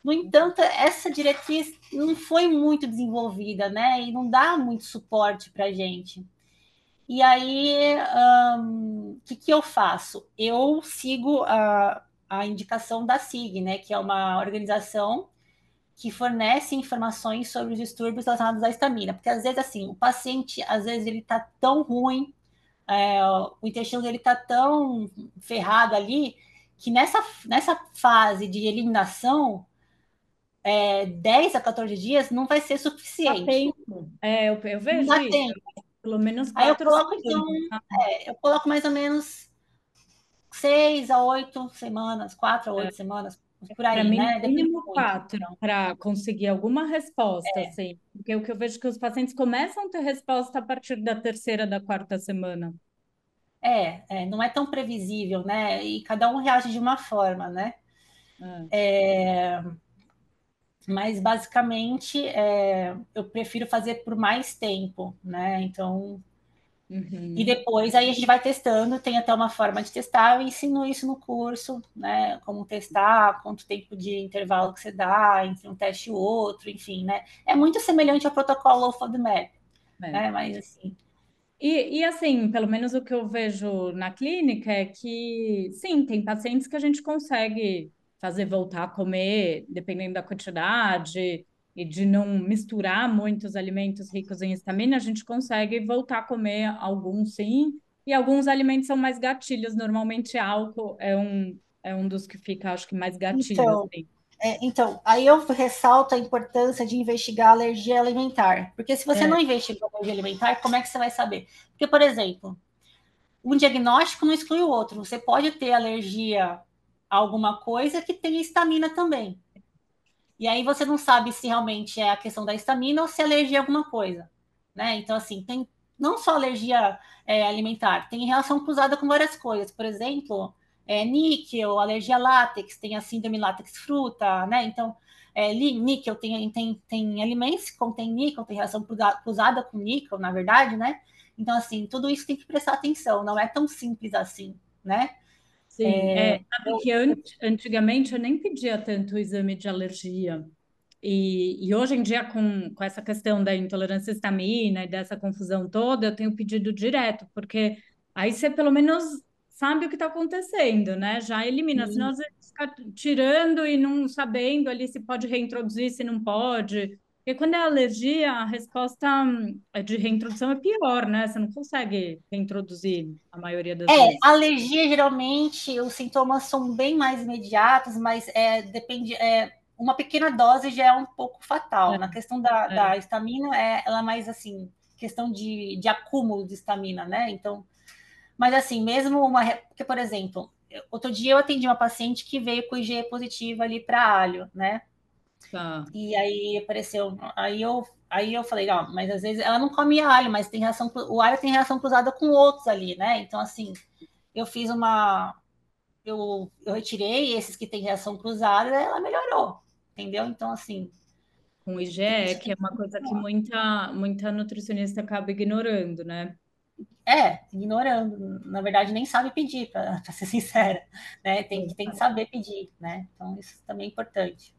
No entanto, essa diretriz não foi muito desenvolvida, né? E não dá muito suporte para a gente. E aí, o um, que, que eu faço? Eu sigo a, a indicação da SIG, né? Que é uma organização que fornece informações sobre os distúrbios relacionados à estamina. Porque às vezes, assim, o paciente, às vezes, ele está tão ruim é, o intestino dele está tão ferrado ali que nessa, nessa fase de eliminação, é, 10 a 14 dias não vai ser suficiente. Tempo. É, eu, eu vejo. Pelo menos Aí eu coloco, então, é, eu coloco mais ou menos seis a oito semanas, quatro a oito é. semanas, por aí, mim, né? Mínimo quatro para conseguir alguma resposta, é. assim. Porque o que eu vejo é que os pacientes começam a ter resposta a partir da terceira, da quarta semana. É, é não é tão previsível, né? E cada um reage de uma forma, né? É. É, mas basicamente é, eu prefiro fazer por mais tempo, né? Então Uhum. E depois aí a gente vai testando, tem até uma forma de testar, eu ensino isso no curso, né? Como testar, quanto tempo de intervalo que você dá entre um teste e outro, enfim, né? É muito semelhante ao protocolo FODMAP, é. né? Mas assim. E, e assim, pelo menos o que eu vejo na clínica é que sim, tem pacientes que a gente consegue fazer voltar a comer, dependendo da quantidade, e de não misturar muitos alimentos ricos em estamina, a gente consegue voltar a comer alguns sim, e alguns alimentos são mais gatilhos. Normalmente álcool é um, é um dos que fica, acho que, mais gatilho. Então, assim. é, então, aí eu ressalto a importância de investigar alergia alimentar. Porque se você é. não investigar alergia alimentar, como é que você vai saber? Porque, por exemplo, um diagnóstico não exclui o outro. Você pode ter alergia a alguma coisa que tenha estamina também. E aí você não sabe se realmente é a questão da estamina ou se é alergia a alguma coisa, né? Então, assim, tem não só alergia é, alimentar, tem relação cruzada com várias coisas. Por exemplo, é, níquel, alergia a látex, tem a síndrome látex fruta, né? Então, é, níquel tem, tem, tem alimentos que contém níquel, tem relação cruzada com níquel, na verdade, né? Então, assim, tudo isso tem que prestar atenção, não é tão simples assim, né? Sim, é, é, sabe que antigamente eu nem pedia tanto o exame de alergia. E, e, hoje em dia, com, com essa questão da intolerância à histamina e dessa confusão toda, eu tenho pedido direto, porque aí você pelo menos sabe o que está acontecendo, né? Já elimina, Sim. senão às vezes fica tirando e não sabendo ali se pode reintroduzir, se não pode. Porque quando é alergia, a resposta hum, de reintrodução é pior, né? Você não consegue reintroduzir a maioria das é, vezes. É, alergia, geralmente, os sintomas são bem mais imediatos, mas é, depende. É, uma pequena dose já é um pouco fatal. É. Na questão da, é. da estamina, é, ela é mais assim, questão de, de acúmulo de estamina, né? Então, mas assim, mesmo uma. Porque, por exemplo, outro dia eu atendi uma paciente que veio com IgE positivo ali para alho, né? Tá. E aí apareceu, aí eu, aí eu falei, ó, mas às vezes ela não come alho, mas tem reação, o alho tem reação cruzada com outros ali, né? Então, assim, eu fiz uma. Eu, eu retirei esses que têm reação cruzada, ela melhorou, entendeu? Então, assim. Com IgE, que é uma coisa que muita, muita nutricionista acaba ignorando, né? É, ignorando. Na verdade, nem sabe pedir, para ser sincera. Né? Tem, tem que saber pedir, né? Então, isso também é importante.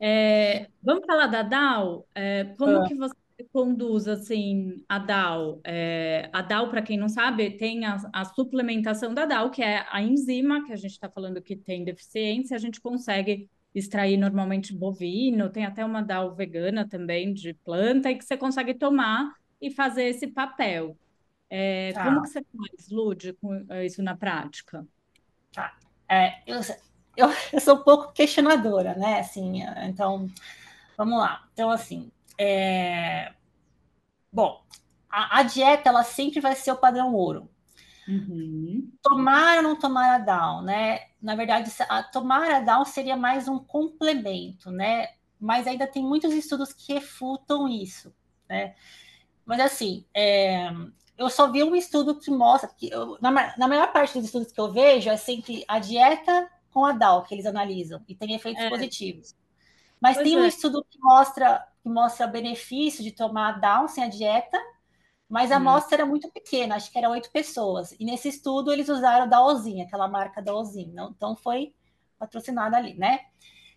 É, vamos falar da DAO? É, como ah. que você conduz assim a DAO? É, a DAO, para quem não sabe, tem a, a, suplementação da DAO, que é a enzima que a gente está falando que tem deficiência, a gente consegue extrair normalmente bovino, tem até uma DAO vegana também de planta, e que você consegue tomar e fazer esse papel. É, tá. Como que você faz, Lud, com é, isso na prática? Tá. É, eu, eu, eu, sou um pouco questionadora, né? Assim, então, vamos lá. Então, assim, é... bom, a, a, dieta ela sempre vai ser o padrão ouro. Uhum. Tomar ou não tomar a down, né? Na verdade, a, tomar a down seria mais um complemento, né? Mas ainda tem muitos estudos que refutam isso, né? Mas assim, é, eu só vi um estudo que mostra que eu, na, na, maior parte dos estudos que eu vejo é sempre a dieta com a DAO que eles analisam e tem efeitos é. positivos. Mas pois tem um é. estudo que mostra que mostra benefício de tomar a DAO sem a dieta, mas a hum. amostra era muito pequena, acho que eram oito pessoas. E nesse estudo eles usaram a DAOzinha, aquela marca DAOzinha. Então foi patrocinada ali, né?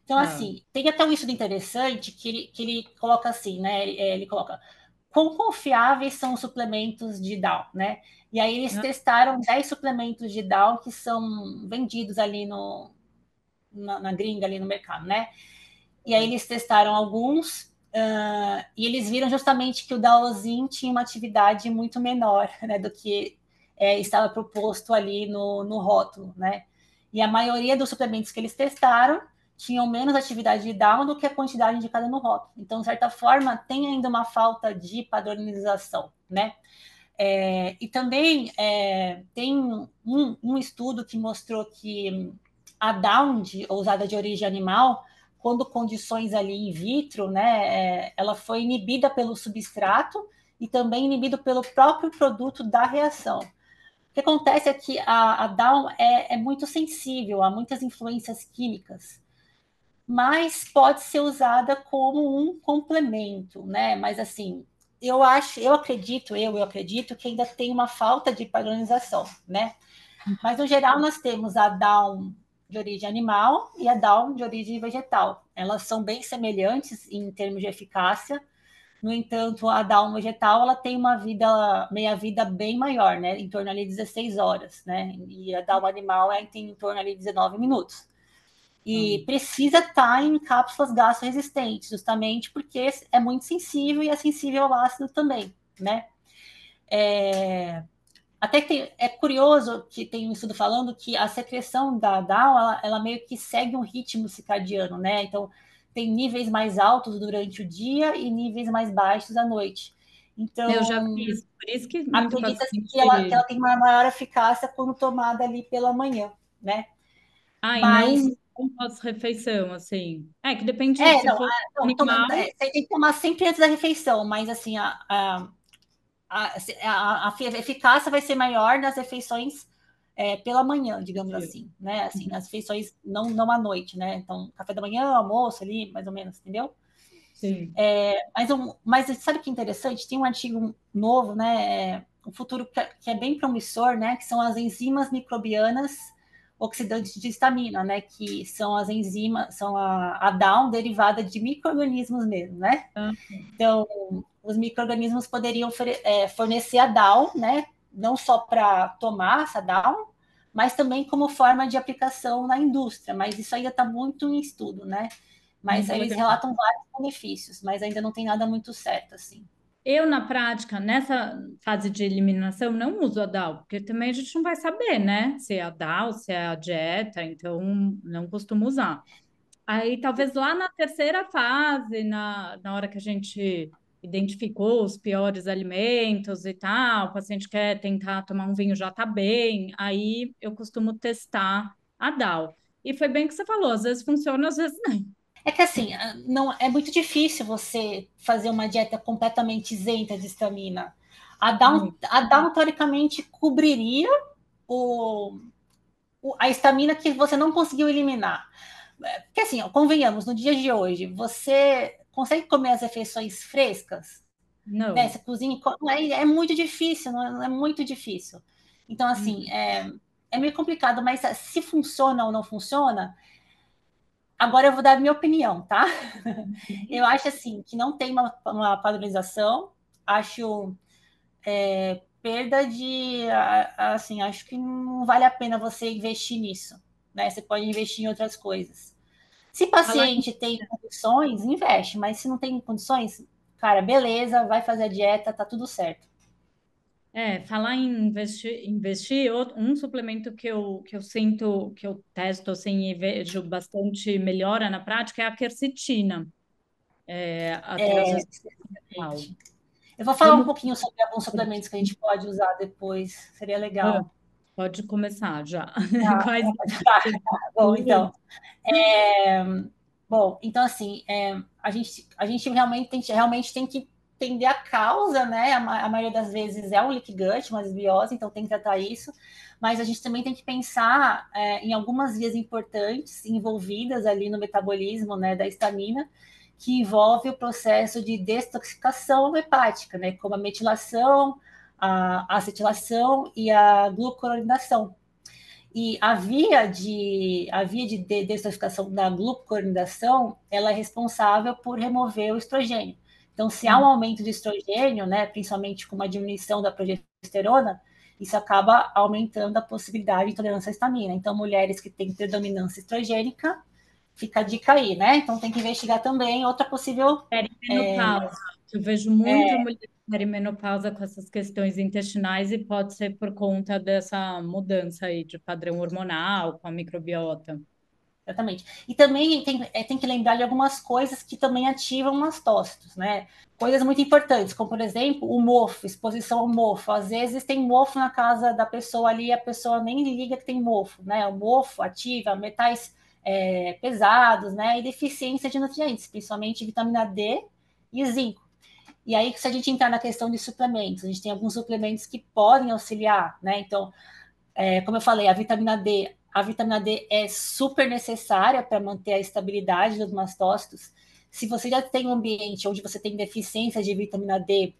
Então, ah. assim, tem até um estudo interessante que ele, que ele coloca assim, né? Ele, ele coloca quão confiáveis são os suplementos de Down, né? E aí eles uhum. testaram 10 suplementos de Down que são vendidos ali no, na, na, gringa, ali no mercado, né? E aí eles testaram alguns uh, e eles viram justamente que o Daozin tinha uma atividade muito menor né, do que é, estava proposto ali no, no rótulo, né? E a maioria dos suplementos que eles testaram tinham menos atividade de down do que a quantidade indicada no rótulo. Então, de certa forma, tem ainda uma falta de padronização, né? É, e também é, tem um, um, estudo que mostrou que a down usada de origem animal, quando condições ali in vitro, né, é, ela foi inibida pelo substrato e também inibida pelo próprio produto da reação. O que acontece é que a, a down é, é muito sensível a muitas influências químicas mas pode ser usada como um complemento, né? Mas assim, eu acho, eu acredito, eu, eu acredito que ainda tem uma falta de padronização, né? Mas no geral nós temos a Down de origem animal e a Down de origem vegetal. Elas são bem semelhantes em termos de eficácia. No entanto, a Down vegetal ela tem uma vida, meia vida bem maior, né? Em torno ali de 16 horas, né? E a Down animal é, tem em torno ali de 19 minutos. E hum. precisa estar tá em cápsulas gastro-resistentes, justamente porque é muito sensível e é sensível ao ácido também, né? É, até que tem, é curioso que tem um estudo falando que a secreção da DAO, ela, ela, meio que segue um ritmo circadiano, né? Então, tem níveis mais altos durante o dia e níveis mais baixos à noite. Então, eu já fiz, por isso que acredita-se que ela, que ela tem uma maior eficácia quando tomada ali pela manhã, né? Ah, Mas, não com pós-refeição, assim. É, que depende é, se não, for é, não, animal... É, você tem que tomar sempre antes da refeição, mas assim, a, a, a, a, a eficácia vai ser maior nas refeições é, pela manhã, digamos Sim. assim, né? Assim, nas refeições não, não à noite, né? Então, café da manhã, almoço ali, mais ou menos, entendeu? Sim. É, mas, um, mas sabe o que é interessante? Tem um artigo novo, né? Um futuro é, que é bem promissor, né? Que são as enzimas microbianas oxidantes de histamina, né? Que são as enzimas, são a, a down derivada de micro-organismos mesmo, né? Uhum. Então, os micro-organismos poderiam é, fornecer a down, né? Não só para tomar essa down, mas também como forma de aplicação na indústria. Mas isso ainda está muito em estudo, né? Mas muito eles legal. relatam vários benefícios, mas ainda não tem nada muito certo, assim. Eu, na prática, nessa fase de eliminação, não uso a DAO, porque também a gente não vai saber, né? Se é a DAO, se é a dieta, então não costumo usar. Aí, talvez lá na terceira fase, na, na hora que a gente identificou os piores alimentos e tal, o paciente quer tentar tomar um vinho, já tá bem, aí eu costumo testar a DAO. E foi bem que você falou, às vezes funciona, às vezes não. É que assim, não é muito difícil você fazer uma dieta completamente isenta de estamina. A Down, a Down teoricamente cobriria o, o, a estamina que você não conseguiu eliminar. Porque assim, convenhamos, no dia de hoje, você consegue comer as refeições frescas? Não. Né? Você cozinha, é, é muito difícil, não é, é muito difícil. Então, assim, hum. é, é meio complicado, mas se funciona ou não funciona, agora eu vou dar a minha opinião, tá? Eu acho assim que não tem uma, uma padronização, acho é, perda de assim, acho que não vale a pena você investir nisso, né? Você pode investir em outras coisas. Se paciente tem condições, investe, mas se não tem condições, cara, beleza, vai fazer a dieta, tá tudo certo. É, falar em investir, investir, um suplemento que eu, que eu sinto, que eu testo assim e vejo bastante melhora na prática é a quercetina. É, é, eu vou falar Como... um pouquinho sobre alguns suplementos que a gente pode usar depois, seria legal. Ah, pode começar já. Ah, Quais... tá, tá, bom, então. É, bom, então assim, é, a, gente, a gente realmente tem, realmente tem que entender a causa, né? A, a, maioria das vezes é um leak gut, uma desbiose, então tem que tratar isso. Mas a gente também tem que pensar é, em algumas vias importantes envolvidas ali no metabolismo né, da histamina, que envolve o processo de detoxificação hepática, né? Como a metilação, a acetilação e a glucuronidação. E a via de a via de detoxificação da glucuronidação, ela é responsável por remover o estrogênio. Então, se há um aumento de estrogênio, né, principalmente com uma diminuição da progesterona, isso acaba aumentando a possibilidade de intolerância à histamina. Então, mulheres que têm predominância estrogênica, fica a dica aí, né? Então, tem que investigar também outra possível... Perimenopausa. É, Eu vejo muita é, mulher perimenopausa com essas questões intestinais e pode ser por conta dessa mudança aí de padrão hormonal com a microbiota. Exatamente. E também tem, é, tem que lembrar de algumas coisas que também ativam mastócitos, né? Coisas muito importantes, como, por exemplo, o mofo, exposição ao mofo. Às vezes tem mofo na casa da pessoa ali a pessoa nem liga que tem mofo, né? O mofo ativa metais é, pesados, né? E deficiência de nutrientes, principalmente vitamina D e zinco. E aí, se a gente entrar na questão de suplementos, a gente tem alguns suplementos que podem auxiliar, né? Então, é, como eu falei, a vitamina D a vitamina D é super necessária para manter a estabilidade dos mastócitos. Se você já tem um ambiente onde você tem deficiência de vitamina D,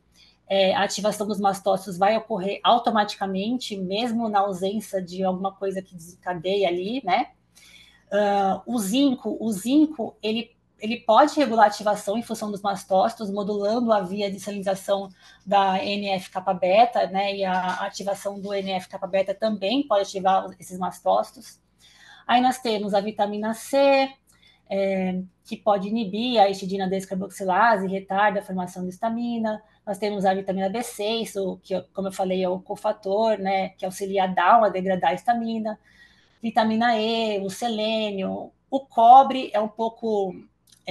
é, a ativação dos mastócitos vai ocorrer automaticamente, mesmo na ausência de alguma coisa que desencadeia ali, né? Uh, o zinco, o zinco, ele ele pode regular a ativação em função dos mastócitos, modulando a via de salinização da NF-kappa-beta, né? E a ativação do NF-kappa-beta também pode ativar esses mastócitos. Aí nós temos a vitamina C, é, que pode inibir a histidina descarboxilase, retarda a formação de histamina. Nós temos a vitamina B6, o, que, como eu falei, é o cofator, né? Que auxilia a Down a degradar a histamina. Vitamina E, o selênio, o cobre é um pouco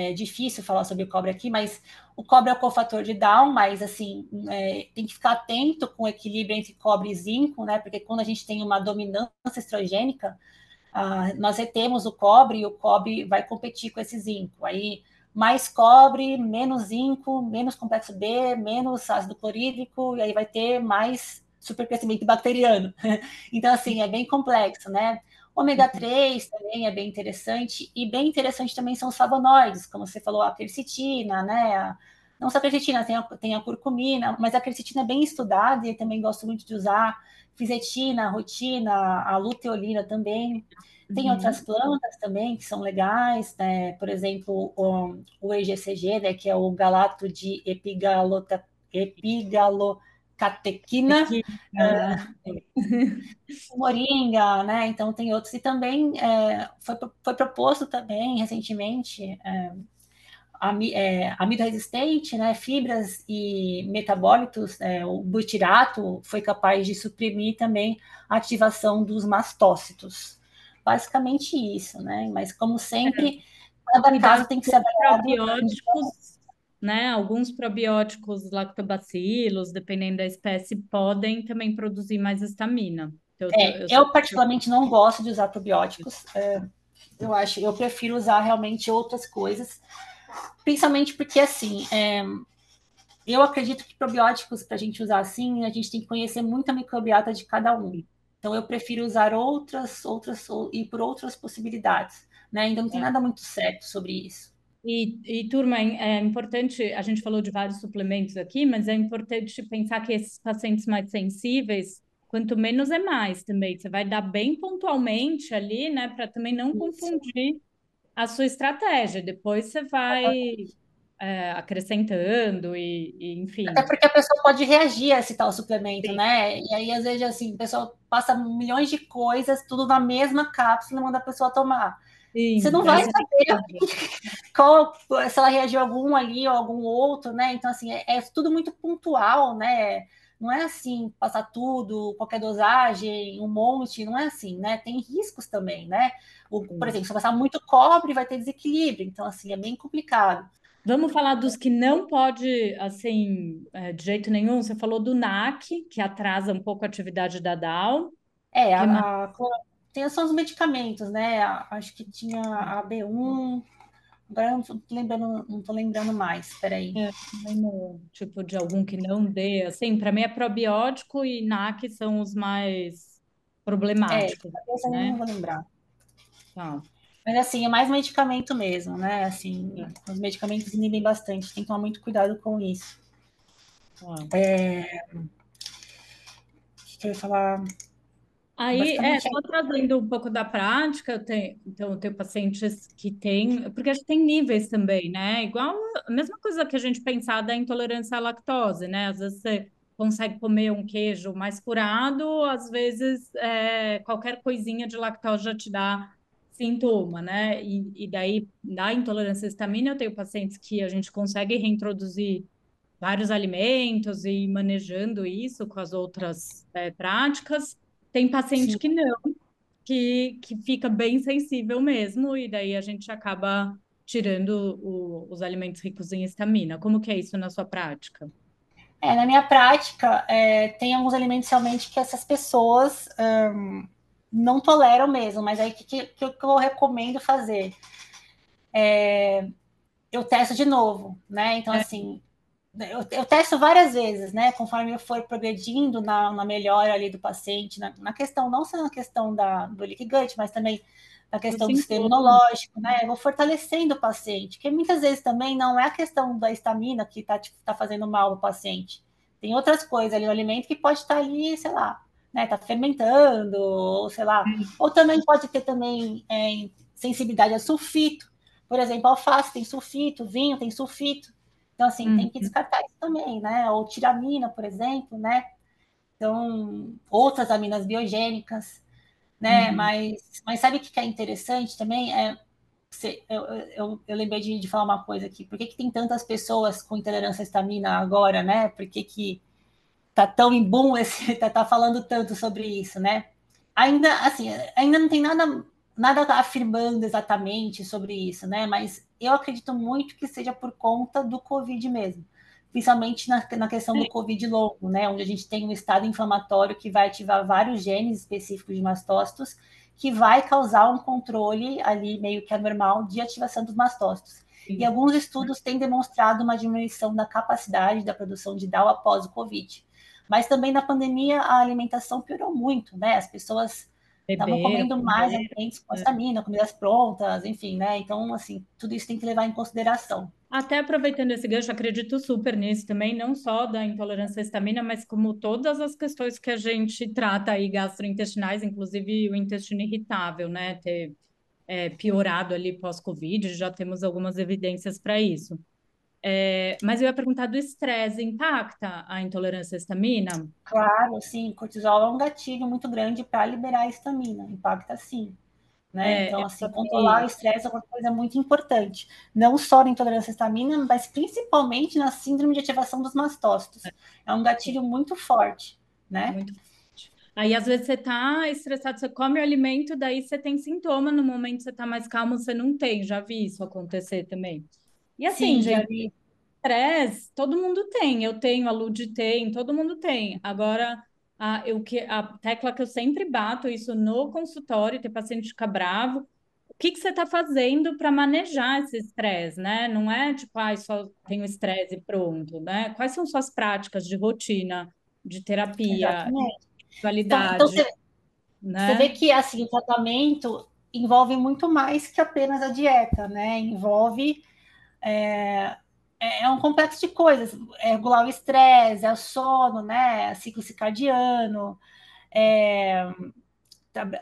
é difícil falar sobre o cobre aqui, mas o cobre é o cofator de Down, mas assim, é, tem que ficar atento com o equilíbrio entre cobre e zinco, né? Porque quando a gente tem uma dominância estrogênica, ah, nós retemos o cobre e o cobre vai competir com esse zinco. Aí, mais cobre, menos zinco, menos complexo B, menos ácido clorídrico, e aí vai ter mais supercrescimento bacteriano. Então, assim, é bem complexo, né? Ômega 3 também é bem interessante, e bem interessante também são os flavonoides, como você falou, a quercetina, né? A, não só a quercetina, tem a, tem a curcumina, mas a quercetina é bem estudada e também gosto muito de usar fisetina, rotina, a luteolina também. Tem uhum. outras plantas também que são legais, né? por exemplo, o, o EGCG, né? que é o galato de epigalota, epigalo catequina, uh, moringa, né? Então tem outros. E também é, foi, foi proposto também recentemente é, é, amido resistente, né? Fibras e metabólitos, é, o butirato foi capaz de suprimir também a ativação dos mastócitos. Basicamente isso, né? Mas como sempre, é. cada caso tem que ser avaliado. Probióticos né? Alguns probióticos lactobacilos, dependendo da espécie, podem também produzir mais estamina. Então, é, eu, eu, particularmente não gosto de usar probióticos. É, eu acho, eu prefiro usar realmente outras coisas, principalmente porque assim, é, eu acredito que probióticos para a gente usar assim, a gente tem que conhecer muito a microbiota de cada um. Então eu prefiro usar outras, outras e por outras possibilidades, né? Ainda não tem é. nada muito certo sobre isso. E, e, turma, é importante, a gente falou de vários suplementos aqui, mas é importante pensar que esses pacientes mais sensíveis, quanto menos é mais também. Você vai dar bem pontualmente ali, né, para também não Isso. confundir a sua estratégia. Depois você vai é, acrescentando e, e, enfim. Até porque a pessoa pode reagir a esse tal suplemento, Sim. né? E aí, às vezes, assim, o pessoal passa milhões de coisas, tudo na mesma cápsula, manda a pessoa tomar. Sim, você não vai saber qual, se ela reagiu a algum ali ou algum outro, né? Então, assim, é, é, tudo muito pontual, né? Não é assim, passar tudo, qualquer dosagem, um monte, não é assim, né? Tem riscos também, né? O, por exemplo, se passar muito cobre, vai ter desequilíbrio. Então, assim, é bem complicado. Vamos falar dos que não pode, assim, é, de jeito nenhum. Você falou do NAC, que atrasa um pouco a atividade da DAO. É, a, a, tem são os medicamentos, né? Acho que tinha a B1, agora não estou lembrando, não tô lembrando mais, peraí. É, tipo de algum que não dê, assim, para mim é probiótico e NAC são os mais problemáticos. É, né? não vou lembrar. Tá. Mas assim, é mais medicamento mesmo, né? Assim, é. os medicamentos inibem bastante, tem que tomar muito cuidado com isso. Ah. É... O que eu ia falar? Aí, é, só trazendo um pouco da prática, eu tenho, então, eu tenho pacientes que têm, porque a gente tem níveis também, né? Igual a mesma coisa que a gente pensar da intolerância à lactose, né? Às vezes você consegue comer um queijo mais curado, às vezes é, qualquer coisinha de lactose já te dá sintoma, né? E, e daí, da intolerância à histamina, eu tenho pacientes que a gente consegue reintroduzir vários alimentos e manejando isso com as outras é, práticas. Tem paciente Sim. que não, que, que fica bem sensível mesmo, e daí a gente acaba tirando o, os alimentos ricos em histamina. Como que é isso na sua prática? É, na minha prática, é, tem alguns alimentos realmente que essas pessoas um, não toleram mesmo, mas aí o que, que, que, eu recomendo fazer? É, eu testo de novo, né? Então, é. assim, eu, eu, testo várias vezes, né? Conforme eu for progredindo na, na melhora ali do paciente, na, na, questão, não só na questão da, do leak gut, mas também na questão do sistema imunológico, né? Eu vou fortalecendo o paciente, porque muitas vezes também não é a questão da estamina que está tá fazendo mal no paciente. Tem outras coisas ali no alimento que pode estar tá ali, sei lá, né? Tá fermentando, ou sei lá. Ou também pode ter também é, sensibilidade a sulfito. Por exemplo, alface tem sulfito, vinho tem sulfito. Então, assim, uhum. tem que uhum. descartar isso também, né? Ou tiramina, por exemplo, né? Então, outras aminas biogênicas, né? Uhum. Mas, mas sabe o que é interessante também? É, eu, eu, eu lembrei de, de falar uma coisa aqui. Por que, que tem tantas pessoas com intolerância à estamina agora, né? Por que, que tá tão em boom esse, tá, tá falando tanto sobre isso, né? Ainda, assim, ainda não tem nada nada afirmando exatamente sobre isso, né? Mas eu acredito muito que seja por conta do Covid mesmo, principalmente na, na questão do Covid longo, né? Onde a gente tem um estado inflamatório que vai ativar vários genes específicos de mastócitos, que vai causar um controle ali meio que anormal de ativação dos mastócitos. Sim. E alguns estudos têm demonstrado uma diminuição da capacidade da produção de DAO após o Covid. Mas também na pandemia a alimentação piorou muito, né? As pessoas estavam comendo mais alimentos com estamina, comidas prontas, enfim, né? Então, assim, tudo isso tem que levar em consideração. Até aproveitando esse gancho, acredito super nisso também, não só da intolerância à estamina, mas como todas as questões que a gente trata aí gastrointestinais, inclusive o intestino irritável, né? Ter é, piorado ali pós-Covid, já temos algumas evidências para isso. É, mas eu ia perguntar do estresse, impacta a intolerância à histamina? Claro, sim. Cortisol é um gatilho muito grande para liberar a histamina, impacta sim. Né? É, então, assim, controlar o estresse é uma coisa muito importante. Não só na intolerância à histamina, mas principalmente na síndrome de ativação dos mastócitos. É um gatilho muito forte, né? Muito forte. Aí, às vezes, você tá estressado, você come o alimento, daí você tem sintoma, no momento você tá mais calmo, você não tem. Já vi isso acontecer também. E assim, Sim, gente, estresse todo mundo tem. Eu tenho, a Lud tem, todo mundo tem. Agora, a, eu, que, a tecla que eu sempre bato isso no consultório, ter paciente ficar bravo, o que, que você está fazendo para manejar esse estresse, né? Não é tipo, ah, só tenho estresse e pronto, né? Quais são suas práticas de rotina, de terapia, qualidade? Então, então você, né? você vê que assim, o tratamento envolve muito mais que apenas a dieta, né? Envolve é, é, é um complexo de coisas. É regular o estresse, é o sono, né? Ciclo circadiano, é,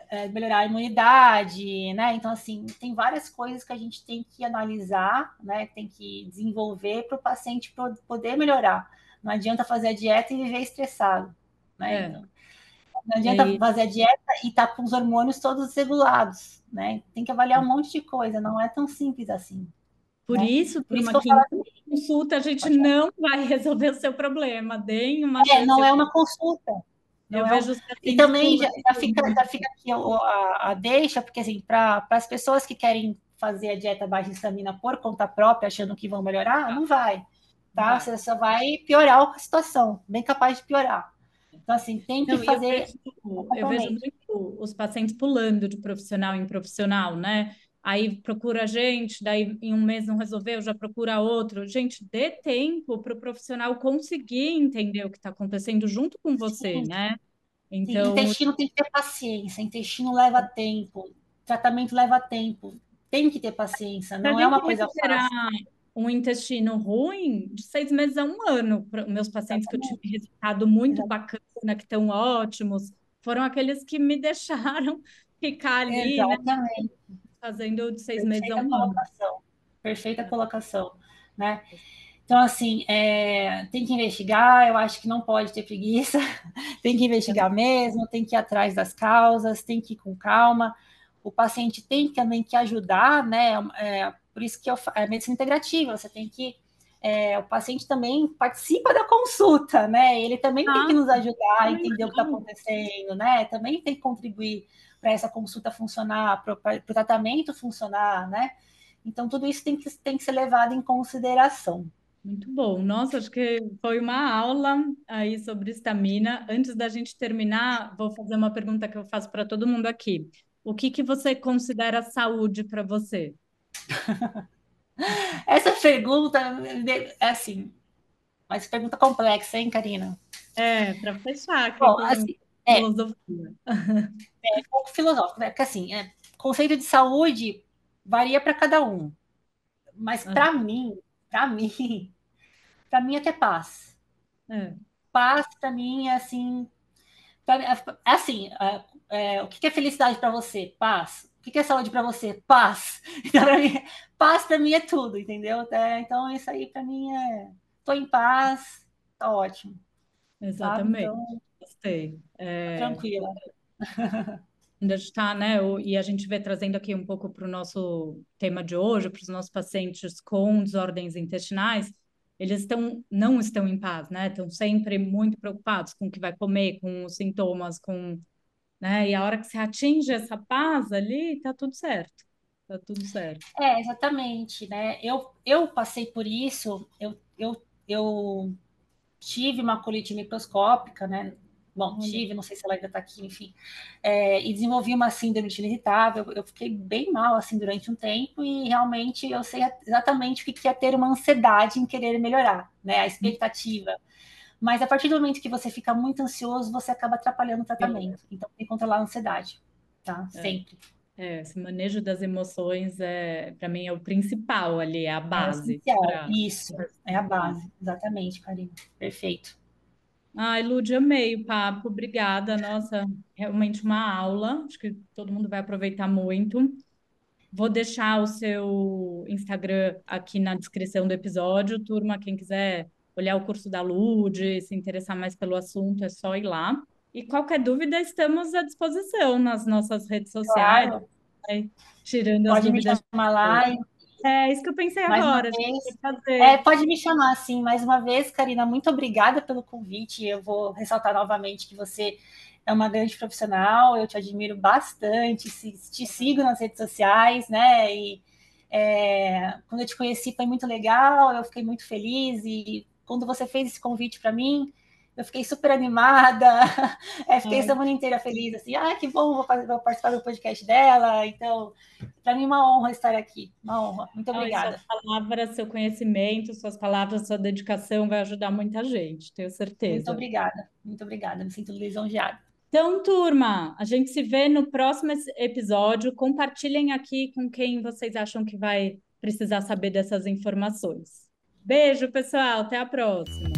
é, melhorar a imunidade, né? Então, assim, tem várias coisas que a gente tem que analisar, né? Tem que desenvolver para o paciente poder melhorar. Não adianta fazer a dieta e viver estressado, né? É. Então, não adianta é fazer a dieta e estar tá com os hormônios todos regulados, né? Tem que avaliar um monte de coisa, não é tão simples assim. Por né? isso, por isso que assim, consulta a gente não vai resolver o seu problema. Deem uma É, não é uma consulta. Eu é vejo e também já, já, fica, já fica aqui a, a, a deixa, porque assim, para as pessoas que querem fazer a dieta baixa em estamina por conta própria, achando que vão melhorar, não vai. Tá? Vai. Você só vai piorar a situação, bem capaz de piorar. Então, assim, tem que não, fazer. Eu vejo, eu vejo muito os pacientes pulando de profissional em profissional, né? Aí procura a gente, daí em um mês não resolveu, já procura outro. Gente, dê tempo para o profissional conseguir entender o que está acontecendo junto com você, Sim. né? Então, Sim, intestino tem que ter paciência, intestino leva tempo, tratamento leva tempo, tem que ter paciência, não é uma coisa fácil. Um intestino ruim de seis meses a um ano. Meus pacientes Exatamente. que eu tive resultado muito Exatamente. bacana, que estão ótimos, foram aqueles que me deixaram ficar ali, né? Exatamente. Né? Fazendo de seis Perfeita meses a um colocação. ano. Perfeita colocação, né? Então, assim, é, tem que investigar, eu acho que não pode ter preguiça, tem que investigar mesmo, tem que ir atrás das causas, tem que ir com calma. O paciente tem também que ajudar, né? É, por isso que eu, é medicina integrativa, você tem que. É, o paciente também participa da consulta, né? Ele também ah, tem que nos ajudar a entender o que está acontecendo, né? Também tem que contribuir para essa consulta funcionar, para o tratamento funcionar, né? Então, tudo isso tem que, tem que ser levado em consideração. Muito bom. Nossa, acho que foi uma aula aí sobre estamina. Antes da gente terminar, vou fazer uma pergunta que eu faço para todo mundo aqui. O que, que você considera saúde para você? Essa pergunta é assim, mas pergunta complexa, hein, Karina? É, para fechar. Bom, assim, é, filosofia. É um pouco filosófico, né? Porque assim, é, conceito de saúde varia para cada um. Mas para mim, para mim, para mim é ter paz. É. Paz para mim é assim, pra, é, é assim, é, é, o que é felicidade para você? Paz. O que é saúde para você? Paz. Então, pra mim, paz para mim é tudo, entendeu? É, então isso aí para mim é, tô em paz, tá ótimo. Exatamente. Então, Gostei. É... Tranquila. Ainda está, né? E a gente vê trazendo aqui um pouco para o nosso tema de hoje, para os nossos pacientes com desordens intestinais, eles estão, não estão em paz, né? Estão sempre muito preocupados com o que vai comer, com os sintomas, com, né? E a hora que você atinge essa paz ali, tá tudo certo. Tá tudo certo. É, exatamente, né? Eu, eu passei por isso, eu, eu, eu tive uma colite microscópica, né? Bom, tive, não sei se ela ainda está aqui, enfim. É, e desenvolvi uma síndrome de irritável. Eu fiquei bem mal, assim, durante um tempo e realmente eu sei exatamente o que é ter uma ansiedade em querer melhorar, né? A expectativa. Mas a partir do momento que você fica muito ansioso, você acaba atrapalhando o tratamento. Então, tem que controlar a ansiedade, tá? É. Sempre. É, esse manejo das emoções é, para mim, é o principal ali, é a é base. É pra... Isso, é a base, exatamente, Karina. Perfeito. Ai, Lud, amei o papo, obrigada. Nossa, realmente uma aula. Acho que todo mundo vai aproveitar muito. Vou deixar o seu Instagram aqui na descrição do episódio. Turma, quem quiser olhar o curso da Lud, se interessar mais pelo assunto, é só ir lá. E qualquer dúvida, estamos à disposição nas nossas redes sociais. Claro. Né? Tirando Pode as dúvidas. Me chamar lá é isso que eu pensei mais agora. É, pode me chamar, sim. Mais uma vez, Karina, muito obrigada pelo convite. Eu vou ressaltar novamente que você é uma grande profissional, eu te admiro bastante, te sigo nas redes sociais, né? E é, quando eu te conheci foi muito legal, eu fiquei muito feliz. E quando você fez esse convite para mim, eu fiquei super animada, é, fiquei a semana inteira feliz, assim, ah, que bom, vou, fazer, vou participar do podcast dela, então, para mim é uma honra estar aqui, uma honra, muito obrigada. Ai, sua palavra, seu conhecimento, suas palavras, sua dedicação vai ajudar muita gente, tenho certeza. Muito obrigada, muito obrigada, me sinto lisonjeada. Então, turma, a gente se vê no próximo episódio, compartilhem aqui com quem vocês acham que vai precisar saber dessas informações. Beijo, pessoal, até a próxima.